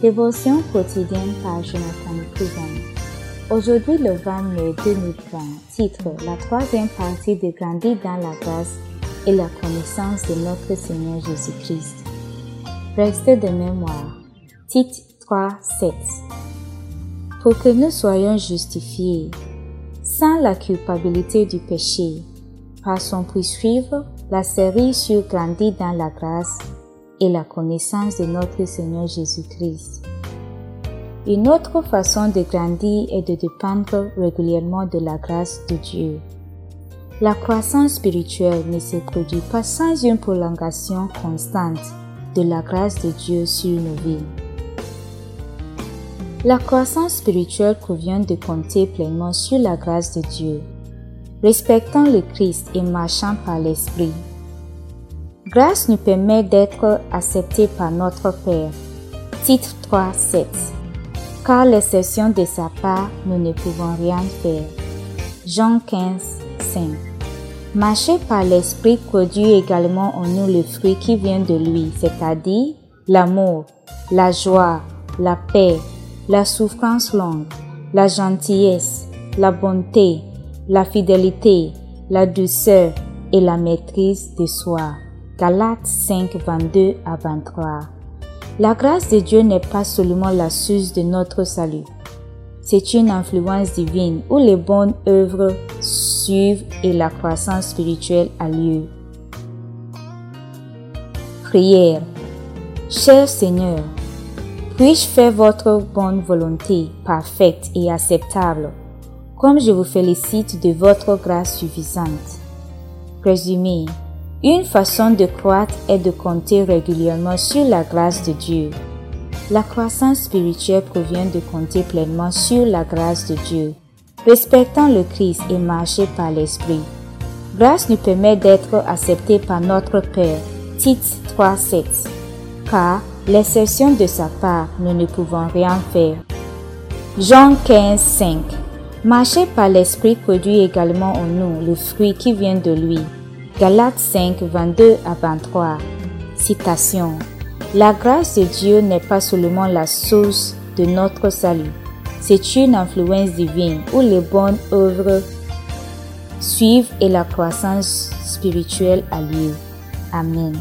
Dévotion quotidienne par Jonathan Prison. Aujourd'hui, le 20 mai 2020, titre La troisième partie de Grandir dans la grâce et la connaissance de notre Seigneur Jésus-Christ. Restez de mémoire. Titre 3, 7. Pour que nous soyons justifiés, sans la culpabilité du péché, passons puis suivre la série sur Grandir dans la grâce et la connaissance de notre Seigneur Jésus-Christ. Une autre façon de grandir est de dépendre régulièrement de la grâce de Dieu. La croissance spirituelle ne se produit pas sans une prolongation constante de la grâce de Dieu sur nos vies. La croissance spirituelle provient de compter pleinement sur la grâce de Dieu, respectant le Christ et marchant par l'Esprit. Grâce nous permet d'être acceptés par notre Père. Titre 3, 7. Car l'exception de sa part, nous ne pouvons rien faire. Jean 15, 5. Marcher par l'Esprit produit également en nous le fruit qui vient de lui, c'est-à-dire l'amour, la joie, la paix, la souffrance longue, la gentillesse, la bonté, la fidélité, la douceur et la maîtrise de soi. Galates 5, 22 à 23. La grâce de Dieu n'est pas seulement la source de notre salut. C'est une influence divine où les bonnes œuvres suivent et la croissance spirituelle a lieu. Prière. Cher Seigneur, puis-je faire votre bonne volonté parfaite et acceptable, comme je vous félicite de votre grâce suffisante? Résumé. Une façon de croître est de compter régulièrement sur la grâce de Dieu. La croissance spirituelle provient de compter pleinement sur la grâce de Dieu, respectant le Christ et marcher par l'Esprit. Grâce nous permet d'être acceptés par notre Père. Tite 3.7 Car, l'exception de sa part, nous ne pouvons rien faire. Jean 15.5 Marcher par l'Esprit produit également en nous le fruit qui vient de lui. Galates 5, 22 à 23. Citation. La grâce de Dieu n'est pas seulement la source de notre salut. C'est une influence divine où les bonnes œuvres suivent et la croissance spirituelle a lieu. Amen.